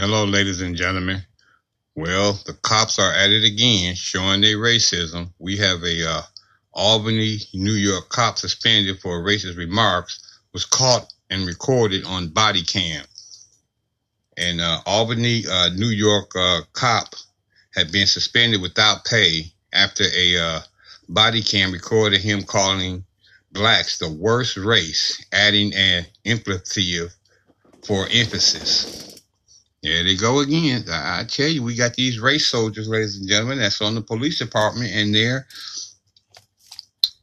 Hello, ladies and gentlemen. Well, the cops are at it again, showing their racism. We have a uh, Albany, New York cop suspended for racist remarks was caught and recorded on body cam. And uh, Albany, uh, New York uh, cop had been suspended without pay after a uh, body cam recorded him calling blacks the worst race, adding an emphasis for emphasis. There they go again. I, I, tell you, we got these race soldiers, ladies and gentlemen, that's on the police department, and they're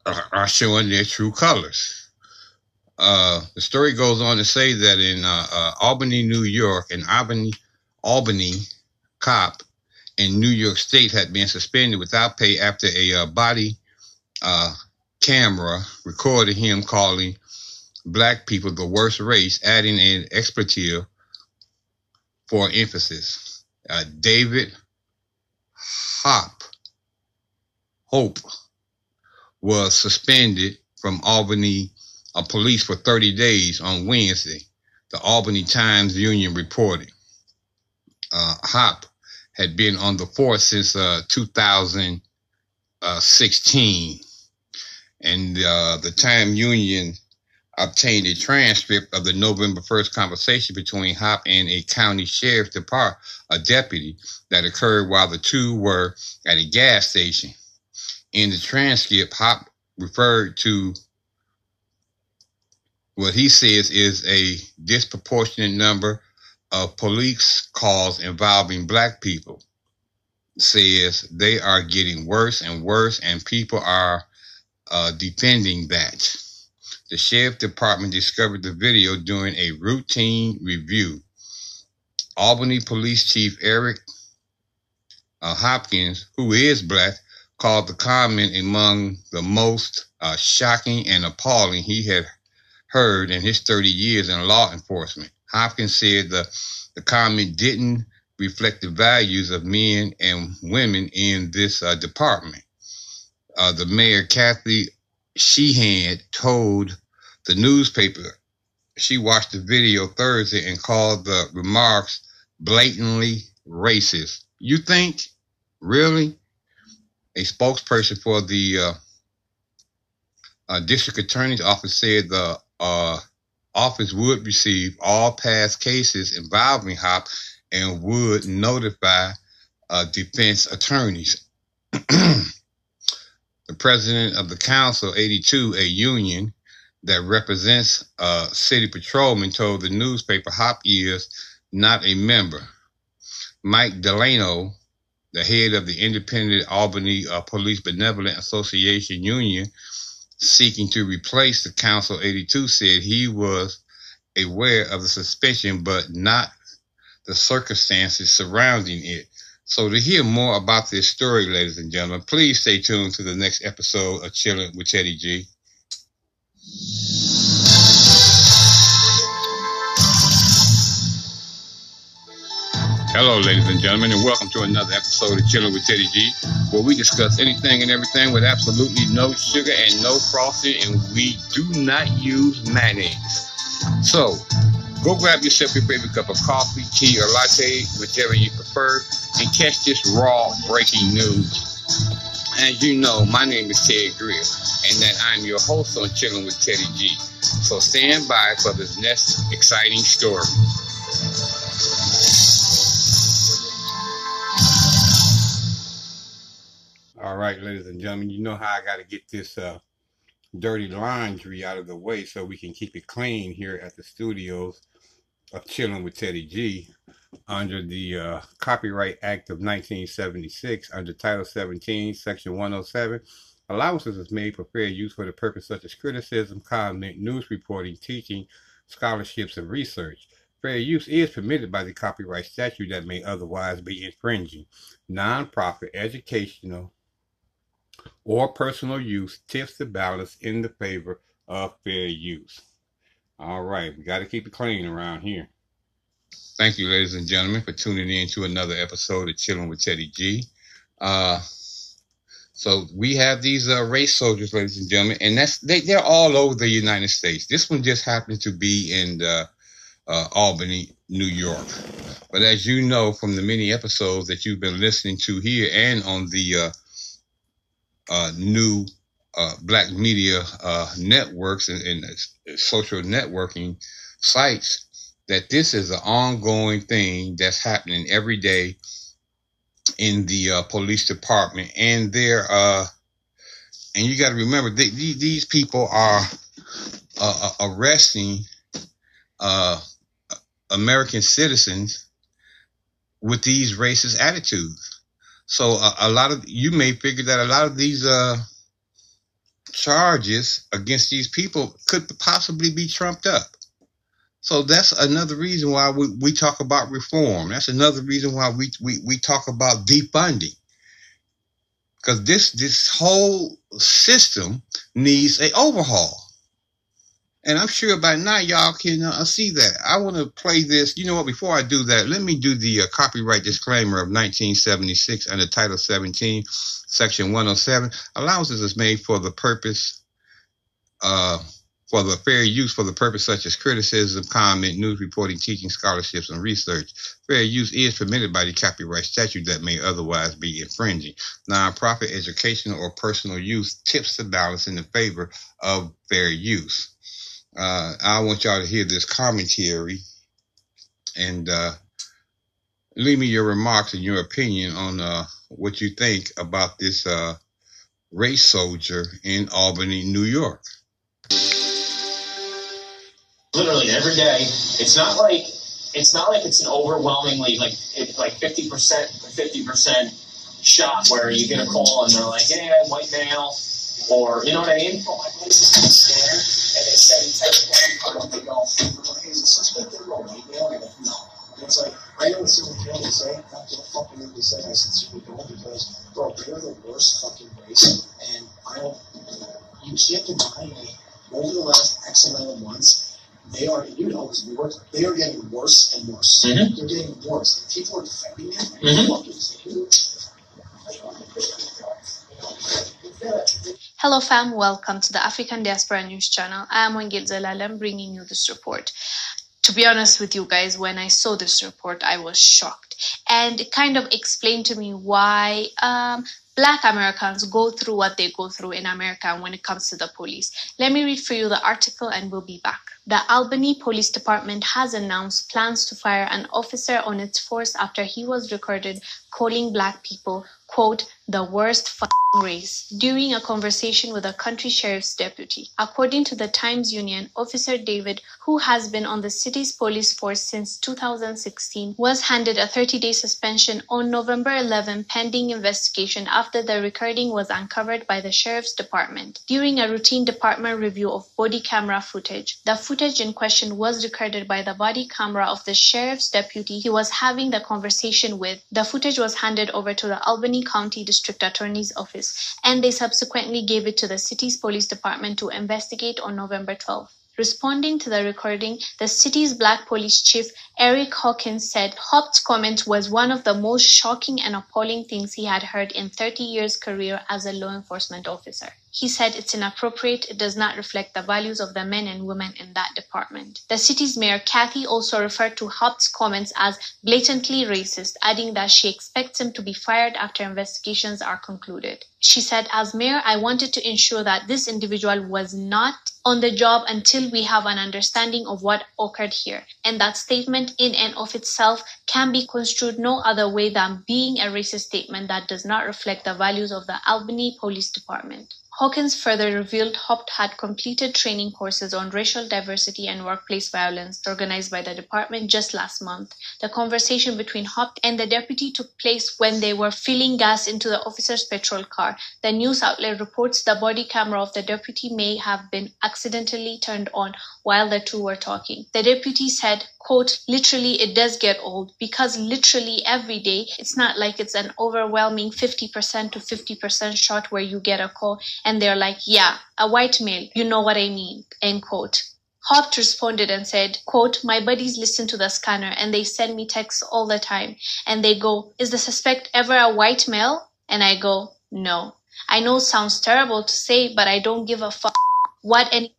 uh, are showing their true colors. Uh, the story goes on to say that in uh, uh Albany, New York, an Albany Albany cop in New York State had been suspended without pay after a uh, body uh, camera recorded him calling black people the worst race, adding an expletive for emphasis. Uh, David Hop Hope was suspended from Albany uh, police for 30 days on Wednesday. The Albany Times Union reported. Uh, Hop had been on the force since uh, 2016, and uh, the Time Union obtained a transcript of the November 1st conversation between Hop and a county sheriff's department, a deputy, that occurred while the two were at a gas station. In the transcript, Hop referred to what he says is a disproportionate number of police calls involving black people. Says they are getting worse and worse, and people are uh, defending that. The sheriff department discovered the video during a routine review. Albany Police Chief Eric uh, Hopkins, who is black, called the comment among the most uh, shocking and appalling he had heard in his 30 years in law enforcement. Hopkins said the, the comment didn't reflect the values of men and women in this uh, department. Uh, the mayor, Kathy Sheehan told the newspaper she watched the video Thursday and called the remarks blatantly racist. You think? Really? A spokesperson for the uh, uh, district attorney's office said the uh, office would receive all past cases involving Hop and would notify uh, defense attorneys. the president of the Council 82, a union that represents uh, city patrolman, told the newspaper Hop is not a member. Mike Delano, the head of the Independent Albany uh, Police Benevolent Association Union, seeking to replace the Council 82, said he was aware of the suspension, but not the circumstances surrounding it. So to hear more about this story, ladies and gentlemen, please stay tuned to the next episode of Chilling with Teddy G. Hello, ladies and gentlemen, and welcome to another episode of Chilling with Teddy G, where we discuss anything and everything with absolutely no sugar and no frosting, and we do not use mayonnaise. So, Go grab yourself your favorite cup of coffee, tea, or latte, whichever you prefer, and catch this raw breaking news. As you know, my name is Ted Greer, and that I'm your host on Chilling with Teddy G. So stand by for this next exciting story. All right, ladies and gentlemen, you know how I got to get this uh, dirty laundry out of the way so we can keep it clean here at the studios of Chilling with Teddy G under the uh, Copyright Act of 1976 under Title 17, Section 107. Allowances is made for fair use for the purpose such as criticism, comment, news reporting, teaching, scholarships, and research. Fair use is permitted by the copyright statute that may otherwise be infringing. Nonprofit, educational, or personal use tips the balance in the favor of fair use. All right, we got to keep it clean around here. Thank you, ladies and gentlemen, for tuning in to another episode of Chilling with Teddy G. Uh, so we have these uh, race soldiers, ladies and gentlemen, and that's they, they're all over the United States. This one just happened to be in uh, Albany, New York. But as you know from the many episodes that you've been listening to here and on the uh, uh, new uh, black media uh, networks and, and, social networking sites, that this is an ongoing thing that's happening every day in the uh, police department, and they're uh, and you got to remember they, these people are uh, uh, arresting uh, American citizens with these racist attitudes. So uh, a lot of you may figure that a lot of these uh, charges against these people could possibly be trumped up. So that's another reason why we, we talk about reform. That's another reason why we, we, we talk about defunding. Because this this whole system needs a overhaul. And I'm sure by now y'all can uh, see that. I want to play this. You know what? Before I do that, let me do the uh, copyright disclaimer of 1976 under Title 17, Section 107. Allowances is made for the purpose uh, for the fair use for the purpose such as criticism, comment, news reporting, teaching, scholarships, and research. Fair use is permitted by the copyright statute that may otherwise be infringing. Nonprofit, educational, or personal use tips the balance in the favor of fair use. Uh, I want y'all to hear this commentary and uh, leave me your remarks and your opinion on uh, what you think about this uh, race soldier in Albany, New York literally every day. It's not like it's not like it's an overwhelmingly like like fifty percent fifty percent shot where you get a call and they're like, "Hey, white male," or you know what I mean? My place is kind of scared, and they say and they go, "Hey, is the suspect there a white male?" And I go, "No." And it's like I know what someone killed to say. Not to fucking me say I sincerely don't because bro, they're the worst fucking race, and I don't. You to deny me over the last X amount of months they are, you know, because we work, they are getting worse and worse. Mm-hmm. They're getting worse. And people are defending it. Mm-hmm. Hello fam, welcome to the African Diaspora News Channel. I am Wengit Zelalem bringing you this report. To be honest with you guys, when I saw this report, I was shocked. And it kind of explained to me why um, Black Americans go through what they go through in America when it comes to the police. Let me read for you the article and we'll be back. The Albany Police Department has announced plans to fire an officer on its force after he was recorded calling black people, quote, the worst race during a conversation with a country sheriff's deputy. According to the Times Union, Officer David, who has been on the city's police force since 2016, was handed a 30 day suspension on November 11 pending investigation after the recording was uncovered by the sheriff's department. During a routine department review of body camera footage, the footage in question was recorded by the body camera of the sheriff's deputy he was having the conversation with. The footage was handed over to the Albany County District District attorney's Office and they subsequently gave it to the city's police department to investigate on November 12. Responding to the recording, the city's black police chief, Eric Hawkins, said Haupt's comment was one of the most shocking and appalling things he had heard in 30 years' career as a law enforcement officer. He said it's inappropriate, it does not reflect the values of the men and women in that department. The city's mayor, Kathy, also referred to Haupt's comments as blatantly racist, adding that she expects him to be fired after investigations are concluded. She said, As mayor, I wanted to ensure that this individual was not on the job until we have an understanding of what occurred here. And that statement in and of itself can be construed no other way than being a racist statement that does not reflect the values of the Albany Police Department. Hawkins further revealed Haupt had completed training courses on racial diversity and workplace violence organized by the department just last month. The conversation between Haupt and the deputy took place when they were filling gas into the officer's petrol car. The news outlet reports the body camera of the deputy may have been accidentally turned on while the two were talking. The deputy said, quote, literally it does get old because literally every day it's not like it's an overwhelming 50% to 50% shot where you get a call and they're like, yeah, a white male, you know what I mean, end quote. Haupt responded and said, quote, my buddies listen to the scanner and they send me texts all the time. And they go, is the suspect ever a white male? And I go, no. I know sounds terrible to say, but I don't give a fuck what any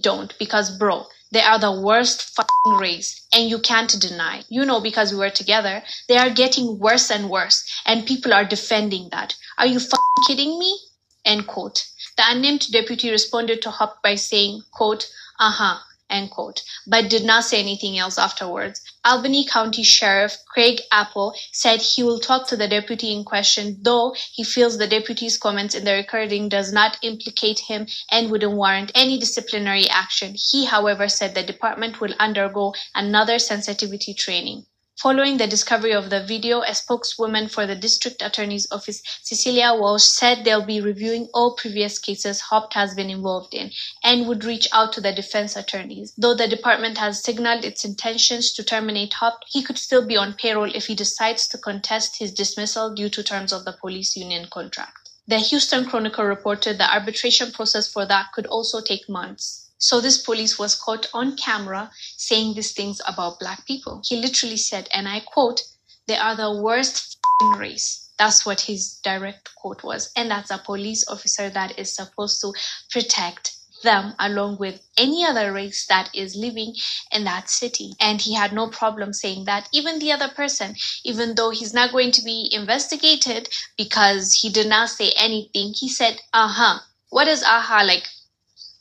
don't because bro, They are the worst fucking race, and you can't deny. You know, because we were together, they are getting worse and worse, and people are defending that. Are you fucking kidding me? End quote. The unnamed deputy responded to Hop by saying, quote, uh huh, but did not say anything else afterwards. Albany County Sheriff Craig Apple said he will talk to the deputy in question, though he feels the deputy's comments in the recording does not implicate him and wouldn't warrant any disciplinary action. He, however, said the department will undergo another sensitivity training. Following the discovery of the video, a spokeswoman for the district attorney's office, Cecilia Walsh, said they'll be reviewing all previous cases Haupt has been involved in and would reach out to the defense attorneys. Though the department has signaled its intentions to terminate Haupt, he could still be on payroll if he decides to contest his dismissal due to terms of the police union contract. The Houston Chronicle reported the arbitration process for that could also take months. So this police was caught on camera saying these things about black people. He literally said, and I quote, they are the worst race. That's what his direct quote was. And that's a police officer that is supposed to protect them along with any other race that is living in that city. And he had no problem saying that. Even the other person, even though he's not going to be investigated because he did not say anything, he said, uh huh. What is aha like?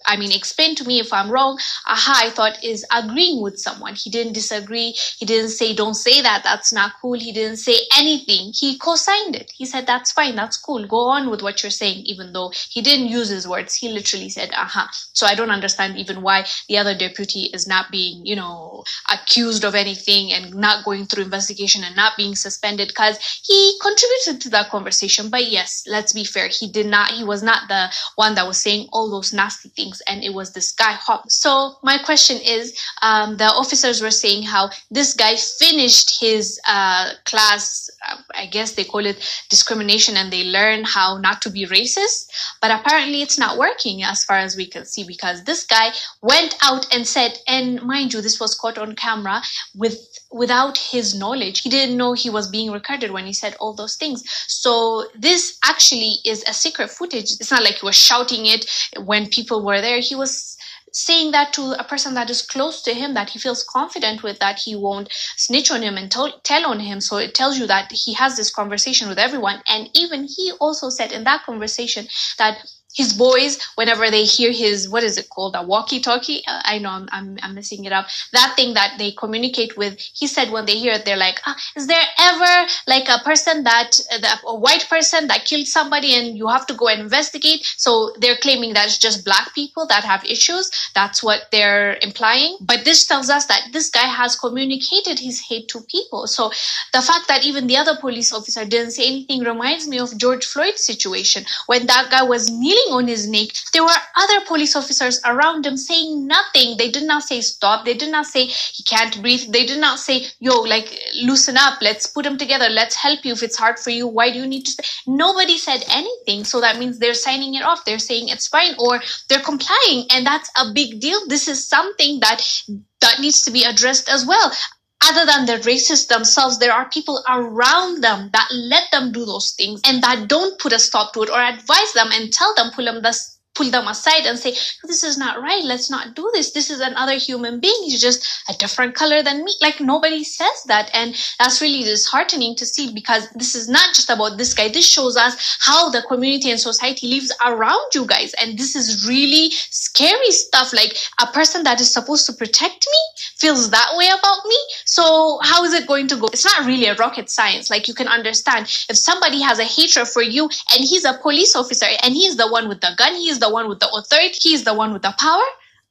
I mean, explain to me if I'm wrong. Aha, I thought is agreeing with someone. He didn't disagree. He didn't say, don't say that. That's not cool. He didn't say anything. He co-signed it. He said, that's fine. That's cool. Go on with what you're saying, even though he didn't use his words. He literally said, aha. So I don't understand even why the other deputy is not being, you know, accused of anything and not going through investigation and not being suspended because he contributed to that conversation. But yes, let's be fair. He did not, he was not the one that was saying all those nasty things things and it was this guy Hop. So my question is, um, the officers were saying how this guy finished his uh, class, uh, I guess they call it discrimination and they learn how not to be racist, but apparently it's not working as far as we can see because this guy went out and said, and mind you, this was caught on camera with without his knowledge. He didn't know he was being recorded when he said all those things. So this actually is a secret footage. It's not like he was shouting it when people were there. He was saying that to a person that is close to him that he feels confident with that he won't snitch on him and tell, tell on him so it tells you that he has this conversation with everyone and even he also said in that conversation that his boys whenever they hear his what is it called? A walkie talkie uh, i know I'm, I'm, I'm messing it up. That thing that they communicate with he said when they hear it they're like ah, is there ever like a person that, that a white person that killed somebody and you have to go and investigate? So they're claiming that it's just black people that have issues. That's what they're implying. But this tells us that this guy has communicated his hate to people. So the fact that even the other police officer didn't say anything reminds me of george floyd's situation. When that guy was kneeling on his neck. There were other police officers around him saying nothing. They did not say stop. They did not say he can't breathe. They did not say, yo, like loosen up. Let's put him together. Let's help you. If it's hard for you, why do you need to? Nobody said anything. So that means they're signing it off. They're saying it's fine or they're complying. And that's a big deal. This is something that that needs to be addressed as well other than the racists themselves, there are people around them that let them do those things and that don't put a stop to it or advise them and tell them, pull them the pull them aside and say, this is not right. Let's not do this. This is another human being. He's just a different color than me. Like nobody says that. And that's really disheartening to see because this is not just about this guy. This shows us how the community and society lives around you guys. And this is really scary stuff. Like a person that is supposed to protect me feels that way about me. So how is it going to go? It's not really a rocket science. Like you can understand if somebody has a hatred for you and he's a police officer and he's the one with the gun, he's the one with the authority. He's the one with the power.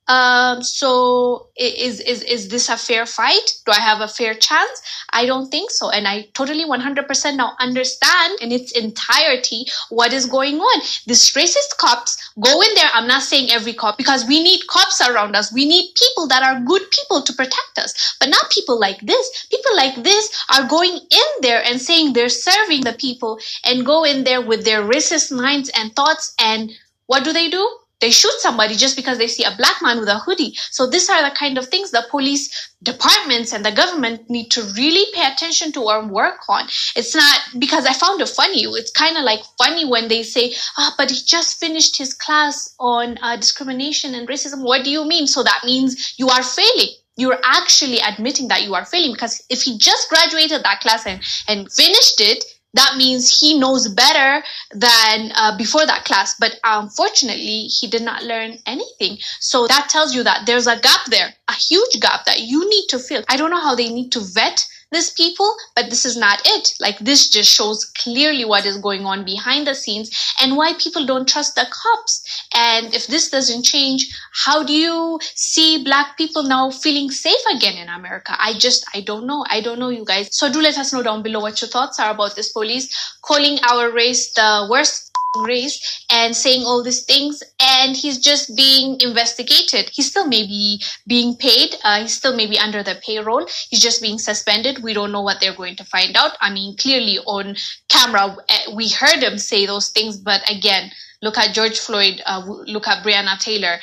Um, so is, is, is this a fair fight? Do I have a fair chance? I don't think so. And I totally 100% now understand in its entirety what is going on. These racist cops go in there. I'm not saying every cop because we need cops around us. We need people that are good people to protect us, but not people like this. People like this are going in there and saying they're serving the people and go in there with their racist minds and thoughts and what do they do? They shoot somebody just because they see a black man with a hoodie. So these are the kind of things the police departments and the government need to really pay attention to or work on. It's not because I found it funny. It's kind of like funny when they say, ah, oh, but he just finished his class on uh, discrimination and racism. What do you mean? So that means you are failing you're actually admitting that you are failing because if he just graduated that class and, and finished it that means he knows better than uh, before that class. But unfortunately, he did not learn anything. So that tells you that there's a gap there, a huge gap that you need to fill. I don't know how they need to vet these people, but this is not it. Like this just shows clearly what is going on behind the scenes and why people don't trust the cops. And if this doesn't change, how do you see black people now feeling safe again in America? I just, I don't know. I don't know you guys. So do let us know down below what your thoughts are about this police calling our race the worst race and saying all these things and he's just being investigated. He still may be being paid uh, he's still maybe under the payroll. He's just being suspended. We don't know what they're going to find out. I mean clearly on camera eh, we heard him say those things but again look at george floyd uh, look at breonna taylor.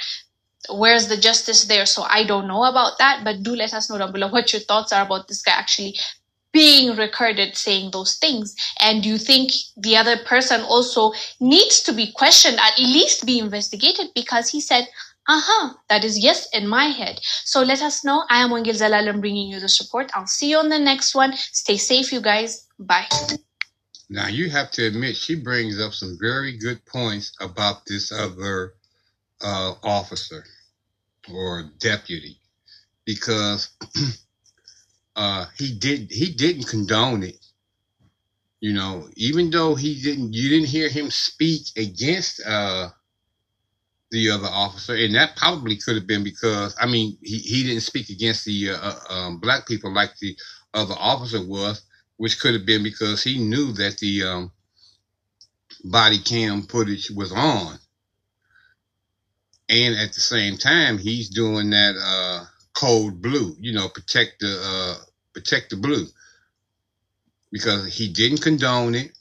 Where's the justice there? So i don't know about that but do let us know down below what your thoughts are about this guy actually being recorded saying those things? And you think the other person also needs to be questioned, at least be investigated? Because he said, uh-huh, that is yes in my head. So let us know. I am Wangil Zalalam bringing you this report. I'll see you on the next one. Stay safe, you guys. Bye. Now, you have to admit, she brings up some very good points about this other uh, officer or deputy because uh, he did he didn't condone it. You know, even though he didn't, you didn't hear him speak against uh, the other officer, and that probably could have been because I mean he, he didn't speak against the uh, uh, um, black people like the other officer was, which could have been because he knew that the um, body cam footage was on, and at the same time he's doing that uh, code blue, you know, protect the uh, protect the blue. Because he didn't condone it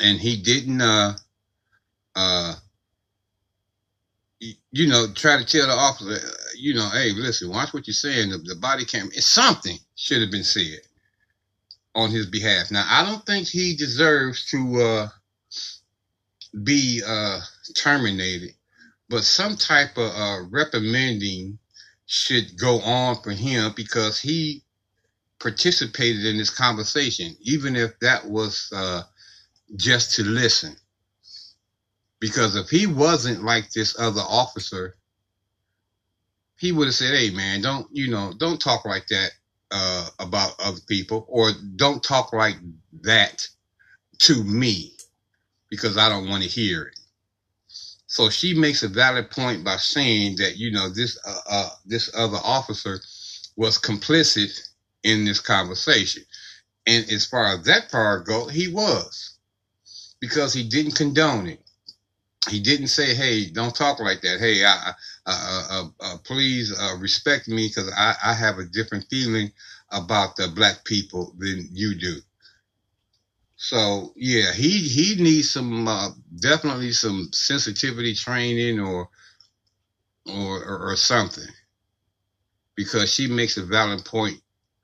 and he didn't uh uh you know try to tell the officer you know hey listen watch what you're saying. The, the body cam something should have been said on his behalf. Now i don't think he deserves to uh be uh terminated but some type of uh reprimanding should go on for him because he participated in this conversation, even if that was uh, just to listen. Because if he wasn't like this other officer, he would have said, "Hey, man, don't you know? Don't talk like that uh, about other people, or don't talk like that to me, because I don't want to hear it." So she makes a valid point by saying that you know this uh, uh, this other officer was complicit in this conversation, and as far as that part goes, he was because he didn't condone it. He didn't say, "Hey, don't talk like that." Hey, I, uh, uh, uh, please respect me because I, I have a different feeling about the black people than you do. So yeah, he he needs some uh, definitely some sensitivity training or or or, or something because she makes a valid point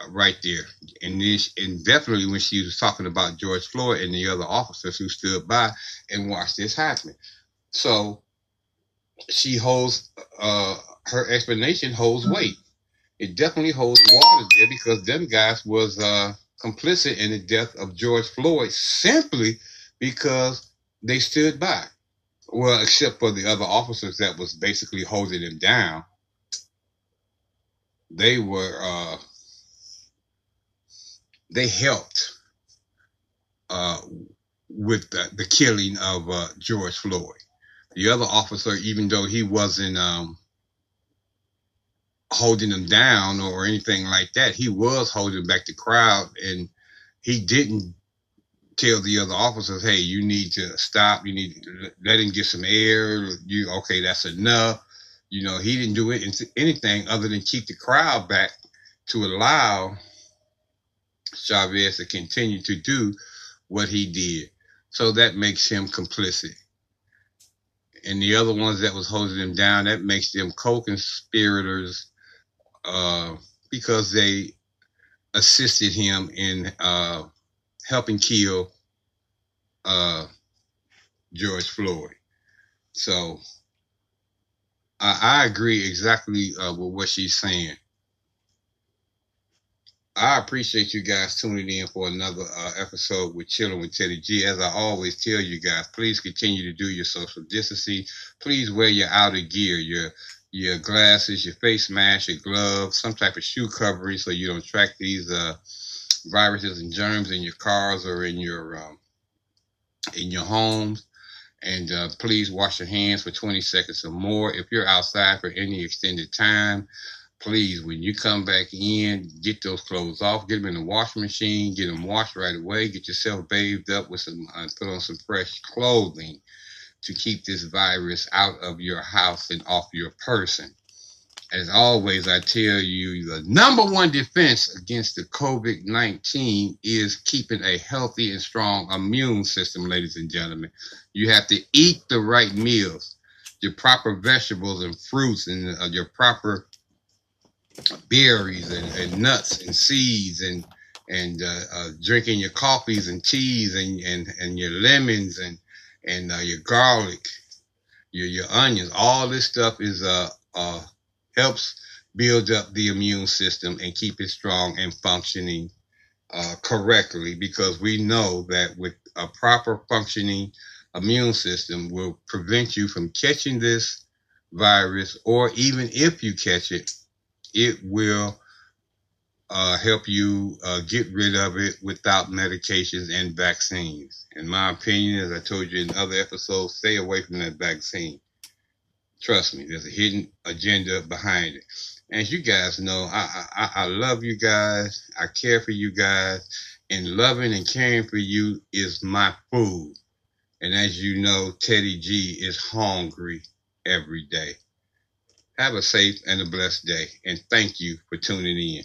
right there, and then she, and definitely when she was talking about George Floyd and the other officers who stood by and watched this happen. So she holds uh, her explanation holds weight. It definitely holds water there because them guys was uh, complicit in the death of George Floyd simply because they stood by. Well, except for the other officers that was basically holding him down. They were, uh, they helped uh, with the, the killing of uh, George Floyd. The other officer, even though he wasn't um, holding them down or anything like that. He was holding back the crowd and he didn't tell the other officers, hey, you need to stop. You need to let him get some air. You okay, that's enough. You know, he didn't do it anything other than keep the crowd back to allow Chavez to continue to do what he did. So that makes him complicit. and the other ones that was holding them down, that makes them co-conspirators uh, because they assisted him in uh, helping kill uh, George Floyd. So I, I agree exactly uh, with what she's saying. I appreciate you guys tuning in for another uh, episode with Chilling with Teddy G. As I always tell you guys, please continue to do your social distancing. Please wear your outer gear, your your glasses, your face mask, your gloves, some type of shoe covering so you don't track these uh, viruses and germs in your cars or in your um, in your homes. And uh, please wash your hands for 20 seconds or more. If you're outside for any extended time, please, when you come back in, get those clothes off, get them in the washing machine, get them washed right away, get yourself bathed up with some, uh, put on some fresh clothing to keep this virus out of your house and off your person. As always, I tell you, the number one defense against the COVID 19 is keeping a healthy and strong immune system, ladies and gentlemen. You have to eat the right meals, your proper vegetables and fruits, and uh, your proper berries and, and nuts and seeds and and uh, uh, drinking your coffees and teas and, and, and your lemons and and uh, your garlic, your your onions, all this stuff is uh uh helps build up the immune system and keep it strong and functioning uh, correctly because we know that with a proper functioning immune system will prevent you from catching this virus or even if you catch it it will uh, help you uh, get rid of it without medications and vaccines. In my opinion, as I told you in other episodes, stay away from that vaccine. Trust me, there's a hidden agenda behind it. As you guys know, I, I, I love you guys. I care for you guys. And loving and caring for you is my food. And as you know, Teddy G is hungry every day. Have a safe and a blessed day. And thank you for tuning in.